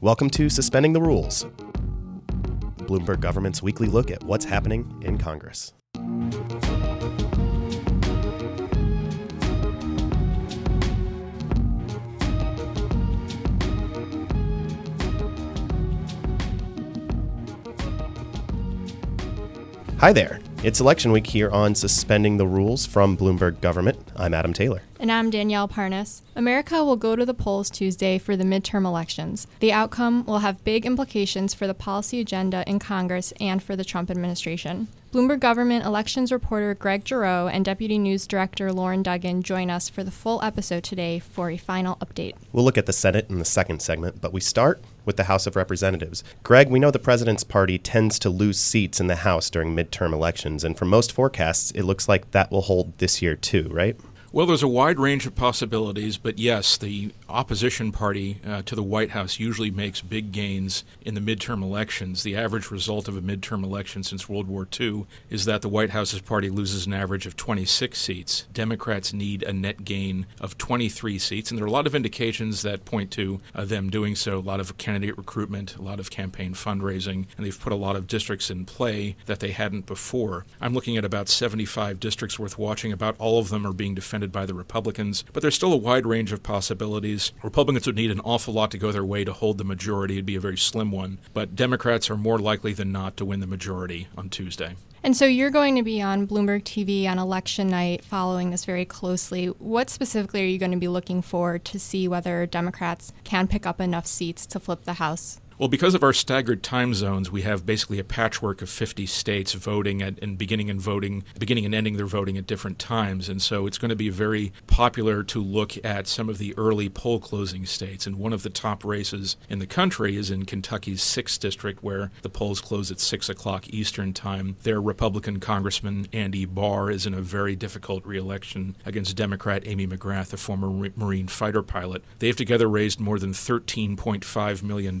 Welcome to Suspending the Rules, Bloomberg government's weekly look at what's happening in Congress. Hi there. It's election week here on Suspending the Rules from Bloomberg Government. I'm Adam Taylor. And I'm Danielle Parnas. America will go to the polls Tuesday for the midterm elections. The outcome will have big implications for the policy agenda in Congress and for the Trump administration. Bloomberg Government elections reporter Greg Giroux and Deputy News Director Loren Duggan join us for the full episode today for a final update. We'll look at the Senate in the second segment, but we start with the House of Representatives. Greg, we know the president's party tends to lose seats in the House during midterm elections, and for most forecasts, it looks like that will hold this year too, right? Well, there's a wide range of possibilities, but yes, the opposition party uh, to the White House usually makes big gains in the midterm elections. The average result of a midterm election since World War II is that the White House's party loses an average of 26 seats. Democrats need a net gain of 23 seats, and there are a lot of indications that point to uh, them doing so. A lot of candidate recruitment, a lot of campaign fundraising, and they've put a lot of districts in play that they hadn't before. I'm looking at about 75 districts worth watching. About all of them are being defended by the Republicans, but there's still a wide range of possibilities. Republicans would need an awful lot to go their way to hold the majority. It'd be a very slim one, but Democrats are more likely than not to win the majority on Tuesday. And so you're going to be on Bloomberg TV on election night following this very closely. What specifically are you going to be looking for to see whether Democrats can pick up enough seats to flip the House? Well, because of our staggered time zones, we have basically a patchwork of 50 states voting at, and beginning and voting, beginning and ending their voting at different times. And so it's going to be very popular to look at some of the early poll closing states. And one of the top races in the country is in Kentucky's 6th district, where the polls close at 6 o'clock Eastern Time. Their Republican Congressman Andy Barr is in a very difficult reelection against Democrat Amy McGrath, a former Marine fighter pilot. They've together raised more than $13.5 million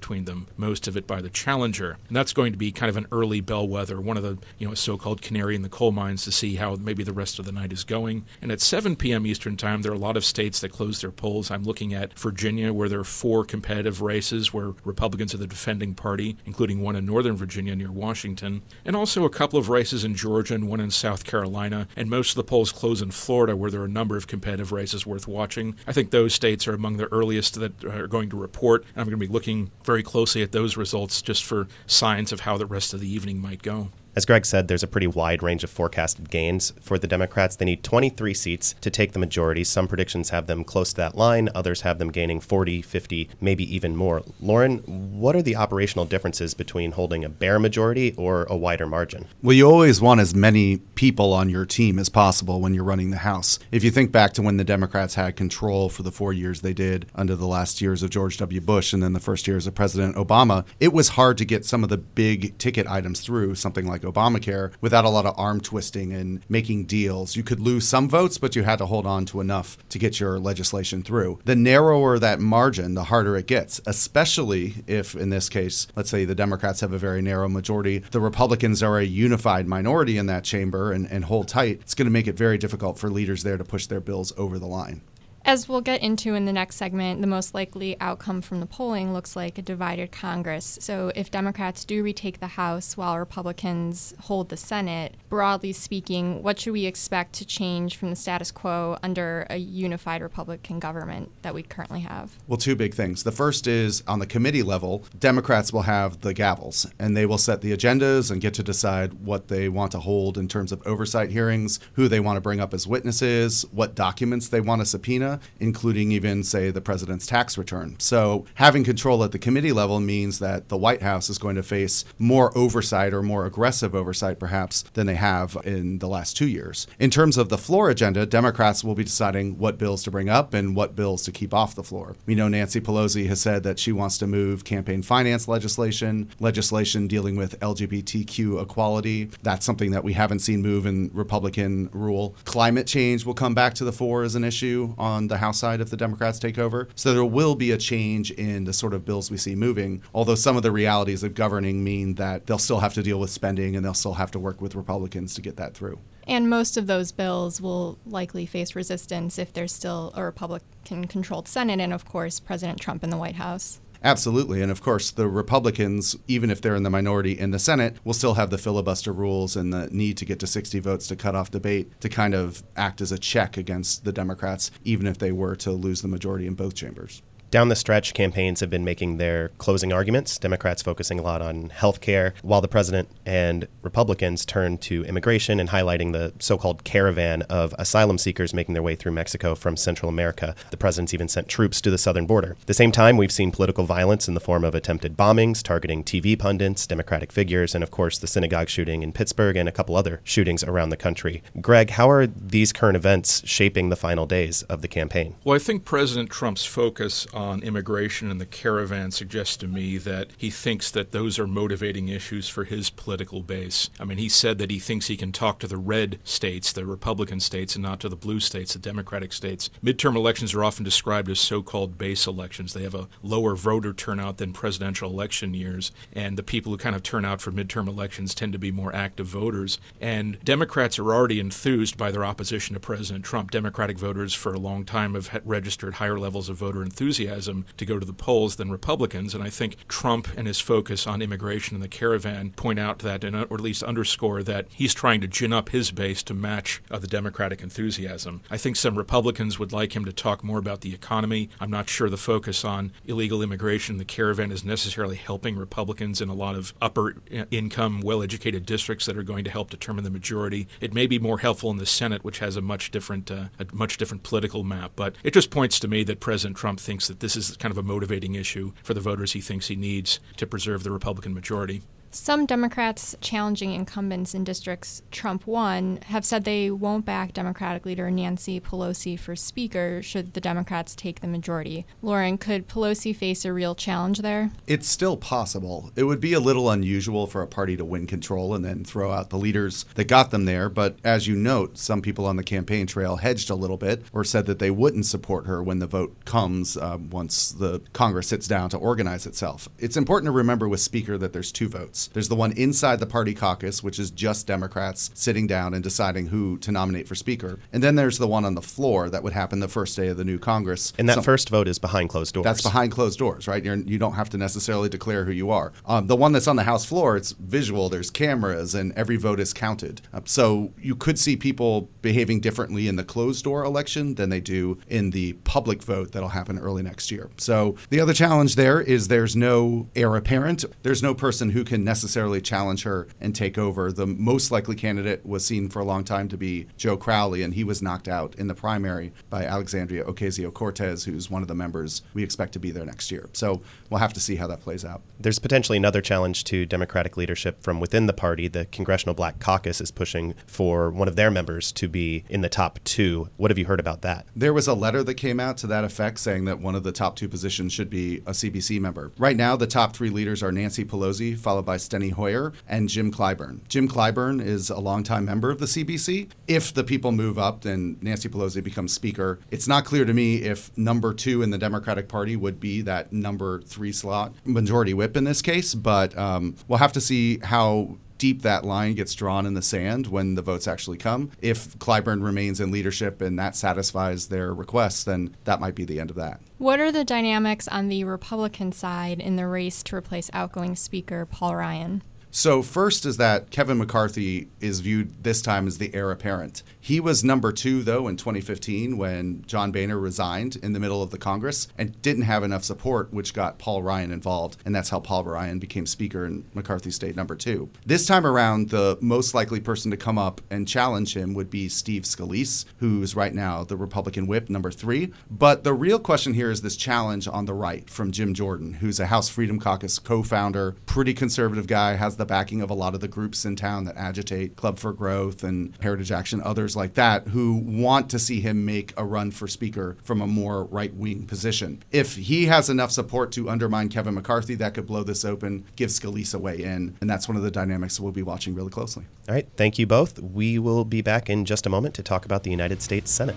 between them, most of it by the challenger. And that's going to be kind of an early bellwether, one of the you know so-called canary in the coal mines to see how maybe the rest of the night is going. And at 7 p.m. Eastern Time, there are a lot of states that close their polls. I'm looking at Virginia, where there are four competitive races where Republicans are the defending party, including one in Northern Virginia near Washington, and also a couple of races in Georgia and one in South Carolina. And most of the polls close in Florida, where there are a number of competitive races worth watching. I think those states are among the earliest that are going to report. I'm going to be looking very closely at those results just for signs of how the rest of the evening might go. As Greg said, there's a pretty wide range of forecasted gains for the Democrats. They need 23 seats to take the majority. Some predictions have them close to that line, others have them gaining 40, 50, maybe even more. Loren, what are the operational differences between holding a bare majority or a wider margin? Well, you always want as many people on your team as possible when you're running the House. If you think back to when the Democrats had control for the four years they did under the last years of George W. Bush and then the first years of President Obama, it was hard to get some of the big ticket items through, something like Obamacare without a lot of arm twisting and making deals. You could lose some votes, but you had to hold on to enough to get your legislation through. The narrower that margin, the harder it gets, especially if, in this case, let's say the Democrats have a very narrow majority, the Republicans are a unified minority in that chamber and, and hold tight. It's going to make it very difficult for leaders there to push their bills over the line. As we'll get into in the next segment, the most likely outcome from the polling looks like a divided Congress. So, if Democrats do retake the House while Republicans hold the Senate, broadly speaking, what should we expect to change from the status quo under a unified Republican government that we currently have? Well, two big things. The first is on the committee level, Democrats will have the gavels and they will set the agendas and get to decide what they want to hold in terms of oversight hearings, who they want to bring up as witnesses, what documents they want to subpoena including even, say, the president's tax return. So having control at the committee level means that the White House is going to face more oversight or more aggressive oversight, perhaps, than they have in the last two years. In terms of the floor agenda, Democrats will be deciding what bills to bring up and what bills to keep off the floor. We know Nancy Pelosi has said that she wants to move campaign finance legislation, legislation dealing with LGBTQ equality. That's something that we haven't seen move in Republican rule. Climate change will come back to the fore as an issue on the House side if the Democrats take over. So there will be a change in the sort of bills we see moving, although some of the realities of governing mean that they'll still have to deal with spending and they'll still have to work with Republicans to get that through. And most of those bills will likely face resistance if there's still a Republican controlled Senate and, of course, President Trump in the White House. Absolutely. And of course, the Republicans, even if they're in the minority in the Senate, will still have the filibuster rules and the need to get to 60 votes to cut off debate to kind of act as a check against the Democrats, even if they were to lose the majority in both chambers. Down the stretch, campaigns have been making their closing arguments, Democrats focusing a lot on health care, while the president and Republicans turn to immigration and highlighting the so called caravan of asylum seekers making their way through Mexico from Central America. The president's even sent troops to the southern border. At the same time, we've seen political violence in the form of attempted bombings targeting TV pundits, Democratic figures, and of course the synagogue shooting in Pittsburgh and a couple other shootings around the country. Greg, how are these current events shaping the final days of the campaign? Well, I think President Trump's focus on immigration and the caravan suggests to me that he thinks that those are motivating issues for his political base. I mean, he said that he thinks he can talk to the red states, the Republican states, and not to the blue states, the Democratic states. Midterm elections are often described as so called base elections. They have a lower voter turnout than presidential election years, and the people who kind of turn out for midterm elections tend to be more active voters. And Democrats are already enthused by their opposition to President Trump. Democratic voters for a long time have registered higher levels of voter enthusiasm to go to the polls than Republicans. And I think Trump and his focus on immigration and the caravan point out that, and, or at least underscore that he's trying to gin up his base to match uh, the Democratic enthusiasm. I think some Republicans would like him to talk more about the economy. I'm not sure the focus on illegal immigration, and the caravan, is necessarily helping Republicans in a lot of upper uh, income, well educated districts that are going to help determine the majority. It may be more helpful in the Senate, which has a much different, uh, a much different political map. But it just points to me that President Trump thinks that this is kind of a motivating issue for the voters he thinks he needs to preserve the Republican majority. Some Democrats challenging incumbents in districts Trump won have said they won't back Democratic leader Nancy Pelosi for Speaker should the Democrats take the majority. Loren, could Pelosi face a real challenge there? It's still possible. It would be a little unusual for a party to win control and then throw out the leaders that got them there. But as you note, some people on the campaign trail hedged a little bit or said that they wouldn't support her when the vote comes uh, once the Congress sits down to organize itself. It's important to remember with Speaker that there's two votes. There's the one inside the party caucus, which is just Democrats sitting down and deciding who to nominate for Speaker. And then there's the one on the floor that would happen the first day of the new Congress. And that Some, first vote is behind closed doors. That's behind closed doors, right? You're, you do not have to necessarily declare who you are. Um, the one that's on the House floor, it's visual, there's cameras, and every vote is counted. Uh, so you could see people behaving differently in the closed door election than they do in the public vote that'll happen early next year. So the other challenge there is there's no heir apparent. There's no person who can necessarily challenge her and take over. The most likely candidate was seen for a long time to be Joe Crowley, and he was knocked out in the primary by Alexandria Ocasio Cortez, who's one of the members we expect to be there next year. So we'll have to see how that plays out. There's potentially another challenge to Democratic leadership from within the party. The Congressional Black Caucus is pushing for one of their members to be in the top two. What have you heard about that? There was a letter that came out to that effect saying that one of the top two positions should be a CBC member. Right now, the top three leaders are Nancy Pelosi, followed by Steny Hoyer and Jim Clyburn. Jim Clyburn is a longtime member of the CBC. If the people move up and Nancy Pelosi becomes Speaker, it's not clear to me if number two in the Democratic Party would be that number three slot majority whip in this case, but um, we'll have to see how deep that line gets drawn in the sand when the votes actually come. If Clyburn remains in leadership and that satisfies their requests, then that might be the end of that. What are the dynamics on the Republican side in the race to replace outgoing Speaker Paul Ryan? So, first is that Kevin McCarthy is viewed this time as the heir apparent. He was number two, though, in 2015 when John Boehner resigned in the middle of the Congress and didn't have enough support, which got Paul Ryan involved. And that's how Paul Ryan became Speaker and McCarthy stayed number two. This time around, the most likely person to come up and challenge him would be Steve Scalise, who's right now the Republican whip, number three. But the real question here is this challenge on the right from Jim Jordan, who's a House Freedom Caucus co founder, pretty conservative guy, has the backing of a lot of the groups in town that agitate Club for Growth and Heritage Action, others like that, who want to see him make a run for Speaker from a more right wing position. If he has enough support to undermine Kevin McCarthy, that could blow this open, give Scalise a way in. And that's one of the dynamics we'll be watching really closely. All right. Thank you both. We will be back in just a moment to talk about the United States Senate.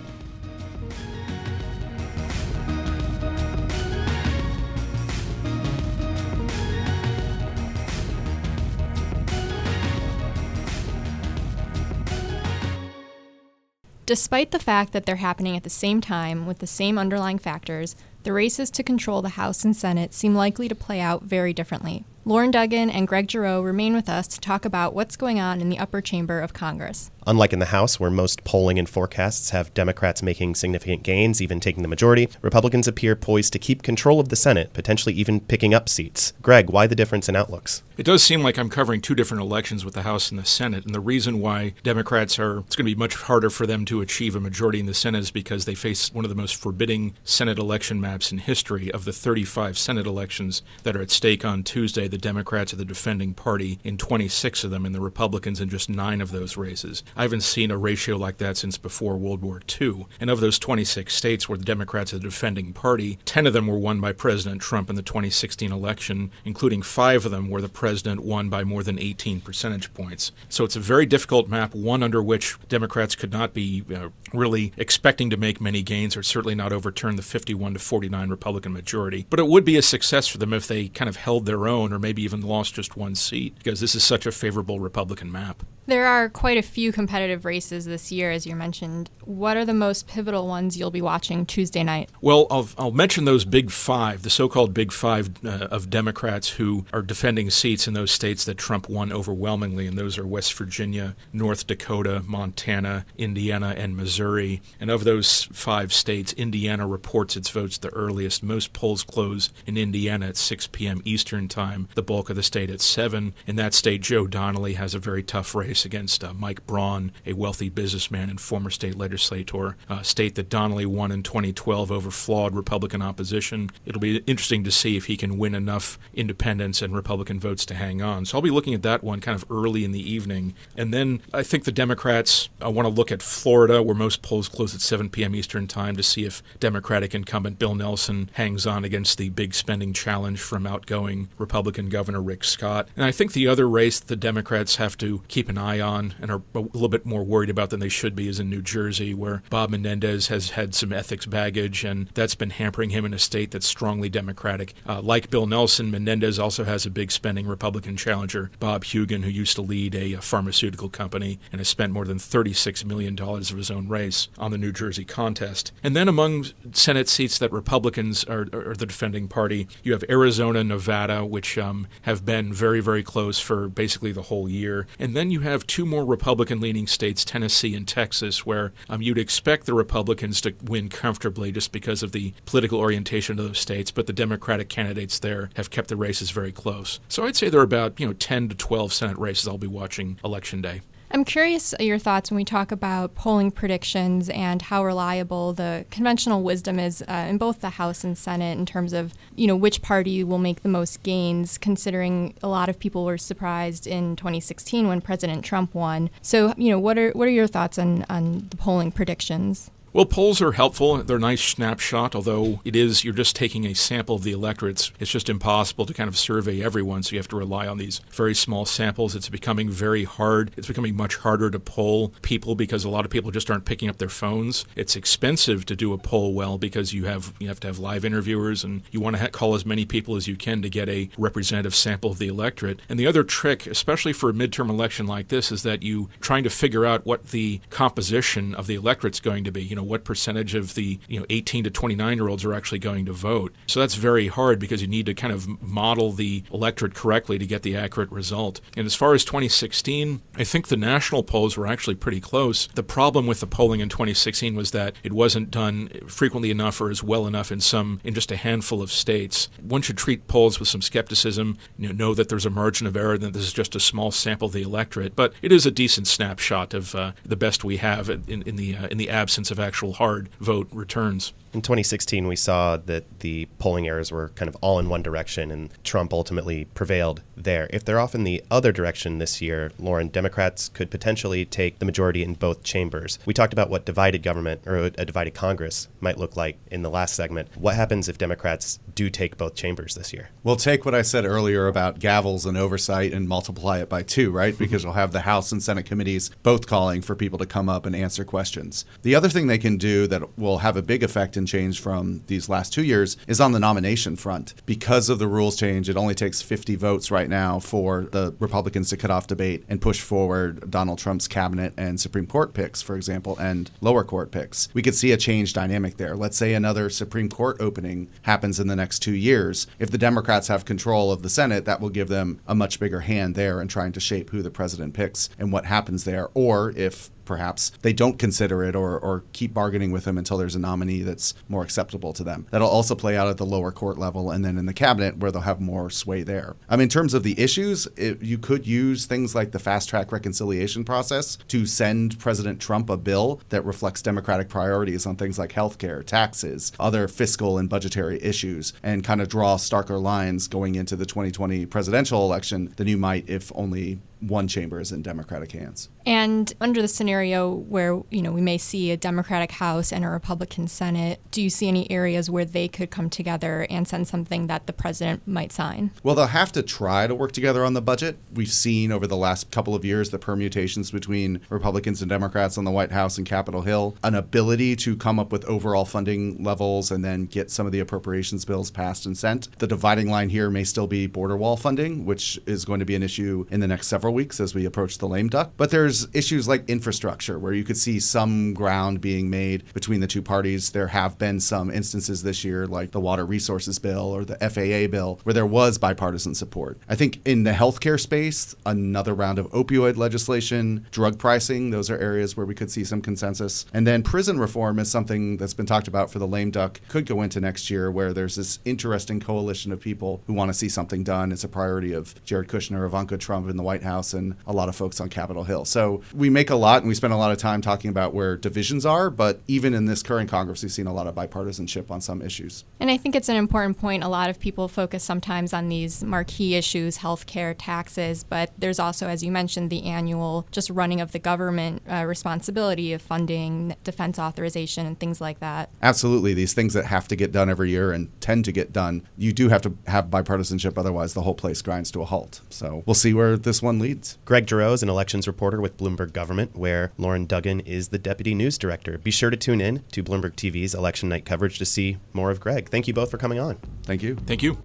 Despite the fact that they're happening at the same time with the same underlying factors, the races to control the House and Senate seem likely to play out very differently. Loren Duggan and Greg Giroux remain with us to talk about what's going on in the upper chamber of Congress. Unlike in the House, where most polling and forecasts have Democrats making significant gains, even taking the majority, Republicans appear poised to keep control of the Senate, potentially even picking up seats. Greg, why the difference in outlooks? It does seem like I'm covering two different elections with the House and the Senate, and the reason why Democrats are, it's going to be much harder for them to achieve a majority in the Senate is because they face one of the most forbidding Senate election maps in history. Of the 35 Senate elections that are at stake on Tuesday, the Democrats are the defending party in 26 of them, and the Republicans in just nine of those races. I haven't seen a ratio like that since before World War II. And of those 26 states where the Democrats are the defending party, 10 of them were won by President Trump in the 2016 election, including five of them where the president won by more than 18 percentage points. So it's a very difficult map, one under which Democrats could not be uh, really expecting to make many gains or certainly not overturn the 51 to 49 Republican majority. But it would be a success for them if they kind of held their own or maybe even lost just one seat because this is such a favorable Republican map. There are quite a few competitive races this year, as you mentioned. What are the most pivotal ones you'll be watching Tuesday night? Well, I'll, I'll mention those big five, the so called big five uh, of Democrats who are defending seats in those states that Trump won overwhelmingly, and those are West Virginia, North Dakota, Montana, Indiana, and Missouri. And of those five states, Indiana reports its votes the earliest. Most polls close in Indiana at 6 p.m. Eastern Time, the bulk of the state at 7. In that state, Joe Donnelly has a very tough race race against uh, Mike Braun, a wealthy businessman and former state legislator, a state that Donnelly won in 2012 over flawed Republican opposition. It'll be interesting to see if he can win enough independents and Republican votes to hang on. So I'll be looking at that one kind of early in the evening. And then I think the Democrats I want to look at Florida, where most polls close at 7 p.m. Eastern Time, to see if Democratic incumbent Bill Nelson hangs on against the big spending challenge from outgoing Republican Governor Rick Scott. And I think the other race the Democrats have to keep an eye on and are a little bit more worried about than they should be is in New Jersey, where Bob Menendez has had some ethics baggage, and that's been hampering him in a state that's strongly Democratic. Uh, like Bill Nelson, Menendez also has a big spending Republican challenger, Bob Hugin, who used to lead a, a pharmaceutical company and has spent more than $36 million of his own race on the New Jersey contest. And then among Senate seats that Republicans are, are the defending party, you have Arizona, Nevada, which um, have been very, very close for basically the whole year. And then you have have two more Republican leaning states, Tennessee and Texas, where um, you'd expect the Republicans to win comfortably just because of the political orientation of those states, but the Democratic candidates there have kept the races very close. So I'd say there are about you know 10 to 12 Senate races I'll be watching election day. I'm curious your thoughts when we talk about polling predictions and how reliable the conventional wisdom is uh, in both the House and Senate in terms of you know which party will make the most gains. Considering a lot of people were surprised in 2016 when President Trump won. So you know what are what are your thoughts on on the polling predictions? Well, polls are helpful. They're a nice snapshot, although it is, you're just taking a sample of the electorates. It's just impossible to kind of survey everyone, so you have to rely on these very small samples. It's becoming very hard. It's becoming much harder to poll people because a lot of people just aren't picking up their phones. It's expensive to do a poll well because you have you have to have live interviewers and you want to ha- call as many people as you can to get a representative sample of the electorate. And the other trick, especially for a midterm election like this, is that you trying to figure out what the composition of the electorate's going to be. You know, know what percentage of the you know 18 to 29 year olds are actually going to vote. So that's very hard because you need to kind of model the electorate correctly to get the accurate result. And as far as 2016, I think the national polls were actually pretty close. The problem with the polling in 2016 was that it wasn't done frequently enough or as well enough in some in just a handful of states. One should treat polls with some skepticism. You know, know that there's a margin of error, that this is just a small sample of the electorate, but it is a decent snapshot of uh, the best we have in, in the uh, in the absence of actual hard vote returns. In 2016, we saw that the polling errors were kind of all in one direction, and Trump ultimately prevailed there. If they're off in the other direction this year, Loren, Democrats could potentially take the majority in both chambers. We talked about what divided government or a divided Congress might look like in the last segment. What happens if Democrats do take both chambers this year? Well, take what I said earlier about gavels and oversight and multiply it by two, right? Mm-hmm. Because we'll have the House and Senate committees both calling for people to come up and answer questions. The other thing they can do that will have a big effect Change from these last two years is on the nomination front. Because of the rules change, it only takes 50 votes right now for the Republicans to cut off debate and push forward Donald Trump's cabinet and Supreme Court picks, for example, and lower court picks. We could see a change dynamic there. Let's say another Supreme Court opening happens in the next two years. If the Democrats have control of the Senate, that will give them a much bigger hand there in trying to shape who the president picks and what happens there. Or if perhaps they don't consider it or, or keep bargaining with him until there's a nominee that's more acceptable to them. That'll also play out at the lower court level and then in the cabinet where they'll have more sway there. Um, in terms of the issues, it, you could use things like the fast track reconciliation process to send President Trump a bill that reflects Democratic priorities on things like healthcare, taxes, other fiscal and budgetary issues, and kind of draw starker lines going into the 2020 presidential election than you might if only one chamber is in Democratic hands. And under the scenario where, you know, we may see a Democratic House and a Republican Senate, do you see any areas where they could come together and send something that the president might sign? Well, they'll have to try to work together on the budget. We've seen over the last couple of years the permutations between Republicans and Democrats on the White House and Capitol Hill, an ability to come up with overall funding levels and then get some of the appropriations bills passed and sent. The dividing line here may still be border wall funding, which is going to be an issue in the next several weeks as we approach the lame duck. But there's issues like infrastructure where you could see some ground being made between the two parties. There have been some instances this year, like the Water Resources Bill or the FAA bill, where there was bipartisan support. I think in the healthcare space, another round of opioid legislation, drug pricing, those are areas where we could see some consensus. And then prison reform is something that's been talked about for the lame duck, could go into next year, where there's this interesting coalition of people who want to see something done. It's a priority of Jared Kushner, Ivanka Trump in the White House and a lot of folks on Capitol Hill. So we make a lot and we spend a lot of time talking about where divisions are, but even in this current Congress, we've seen a lot of bipartisanship on some issues. And I think it's an important point. A lot of people focus sometimes on these marquee issues, healthcare, taxes, but there's also, as you mentioned, the annual just running of the government uh, responsibility of funding defense authorization and things like that. Absolutely. These things that have to get done every year and tend to get done, you do have to have bipartisanship, otherwise, the whole place grinds to a halt. So we'll see where this one leads. Greg Giroux is an elections reporter with Bloomberg Government, where Loren Duggan is the deputy news director. Be sure to tune in to Bloomberg TV's election night coverage to see more of Greg. Thank you both for coming on. Thank you. Thank you.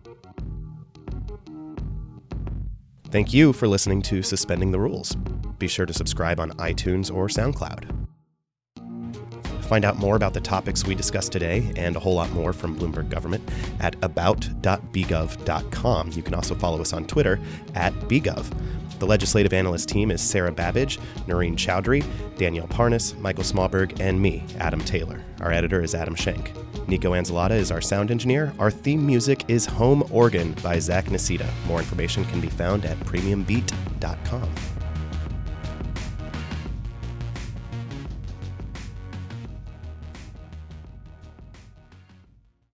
Thank you for listening to Suspending the Rules. Be sure to subscribe on iTunes or SoundCloud. Find out more about the topics we discussed today and a whole lot more from Bloomberg Government at about.bgov.com. You can also follow us on Twitter at bgov. The legislative analyst team is Sarah Babbage, Noreen Chowdhury, Danielle Parnas, Michael Smallberg, and me, Adam Taylor. Our editor is Adam Schenk. Nico Anzalata is our sound engineer. Our theme music is Home Organ by Zach Nasita. More information can be found at premiumbeat.com.